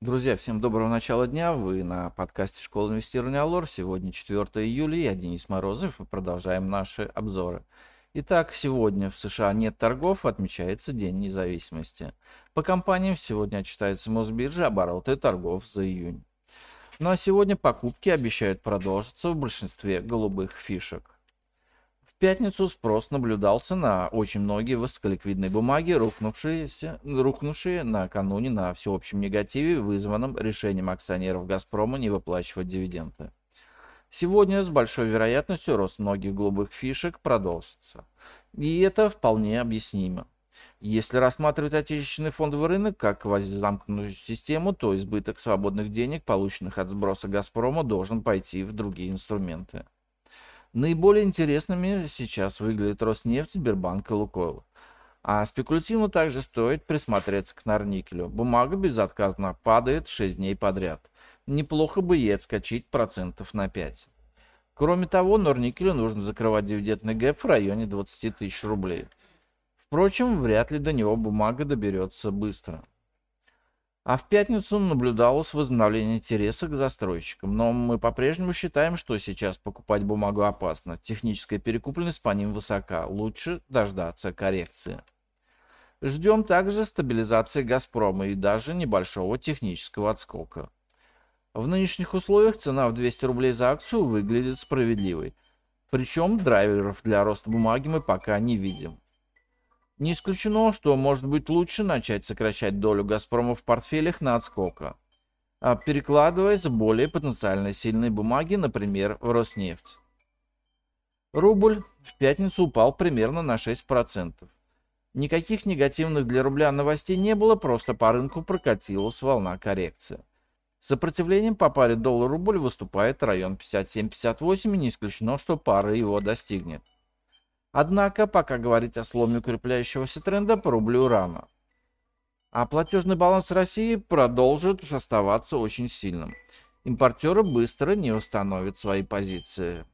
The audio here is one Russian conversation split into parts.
Друзья, всем доброго начала дня. Вы на подкасте Школы инвестирования Алор. Сегодня 4 июля. Я Денис Морозов. И продолжаем наши обзоры. Итак, сегодня в США нет торгов, отмечается День независимости. По компаниям сегодня отчитается Мосбиржа обороты торгов за июнь. Ну а сегодня покупки обещают продолжиться в большинстве голубых фишек пятницу спрос наблюдался на очень многие высоколиквидные бумаги, рухнувшиеся, рухнувшие накануне на всеобщем негативе, вызванном решением акционеров «Газпрома» не выплачивать дивиденды. Сегодня с большой вероятностью рост многих голубых фишек продолжится. И это вполне объяснимо. Если рассматривать отечественный фондовый рынок как квазизамкнутую систему, то избыток свободных денег, полученных от сброса «Газпрома», должен пойти в другие инструменты. Наиболее интересными сейчас выглядят Роснефть, Сбербанк и Лукойл. А спекулятивно также стоит присмотреться к Норникелю. Бумага безотказно падает 6 дней подряд. Неплохо бы ей отскочить процентов на 5. Кроме того, Норникелю нужно закрывать дивидендный гэп в районе 20 тысяч рублей. Впрочем, вряд ли до него бумага доберется быстро. А в пятницу наблюдалось возобновление интереса к застройщикам. Но мы по-прежнему считаем, что сейчас покупать бумагу опасно. Техническая перекупленность по ним высока. Лучше дождаться коррекции. Ждем также стабилизации «Газпрома» и даже небольшого технического отскока. В нынешних условиях цена в 200 рублей за акцию выглядит справедливой. Причем драйверов для роста бумаги мы пока не видим. Не исключено, что может быть лучше начать сокращать долю «Газпрома» в портфелях на отскока, а перекладываясь в более потенциально сильные бумаги, например, в Роснефть. Рубль в пятницу упал примерно на 6%. Никаких негативных для рубля новостей не было, просто по рынку прокатилась волна коррекции. Сопротивлением по паре доллар-рубль выступает район 57-58 и не исключено, что пара его достигнет. Однако, пока говорить о сломе укрепляющегося тренда по рублю рано. А платежный баланс России продолжит оставаться очень сильным. Импортеры быстро не установят свои позиции.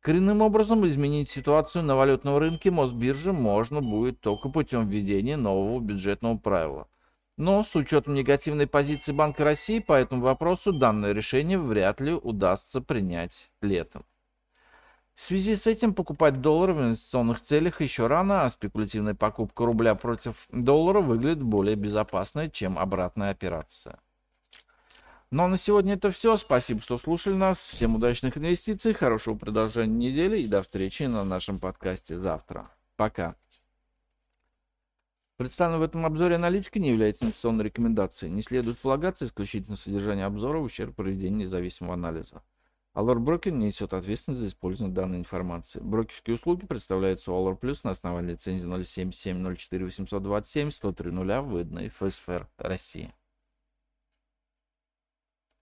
Коренным образом изменить ситуацию на валютном рынке Мосбиржи можно будет только путем введения нового бюджетного правила. Но с учетом негативной позиции Банка России по этому вопросу данное решение вряд ли удастся принять летом. В связи с этим покупать доллары в инвестиционных целях еще рано, а спекулятивная покупка рубля против доллара выглядит более безопасной, чем обратная операция. Ну а на сегодня это все. Спасибо, что слушали нас. Всем удачных инвестиций, хорошего продолжения недели и до встречи на нашем подкасте завтра. Пока. Представленная в этом обзоре аналитика не является инвестиционной рекомендацией. Не следует полагаться исключительно содержание обзора в ущерб проведению независимого анализа. Allure Broker несет ответственность за использование данной информации. Брокерские услуги представляются у Allure Plus на основании лицензии 077 04 827 103 0 выданной ФСФР России.